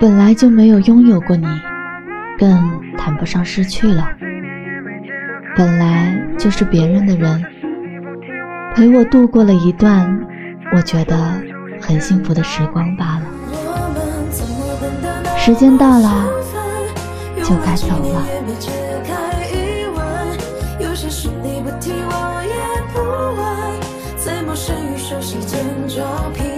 本来就没有拥有过你，更谈不上失去了。本来就是别人的人，陪我度过了一段我觉得很幸福的时光罢了。时间到了，就该走了。有你不提我也不问，在陌生与熟悉间找平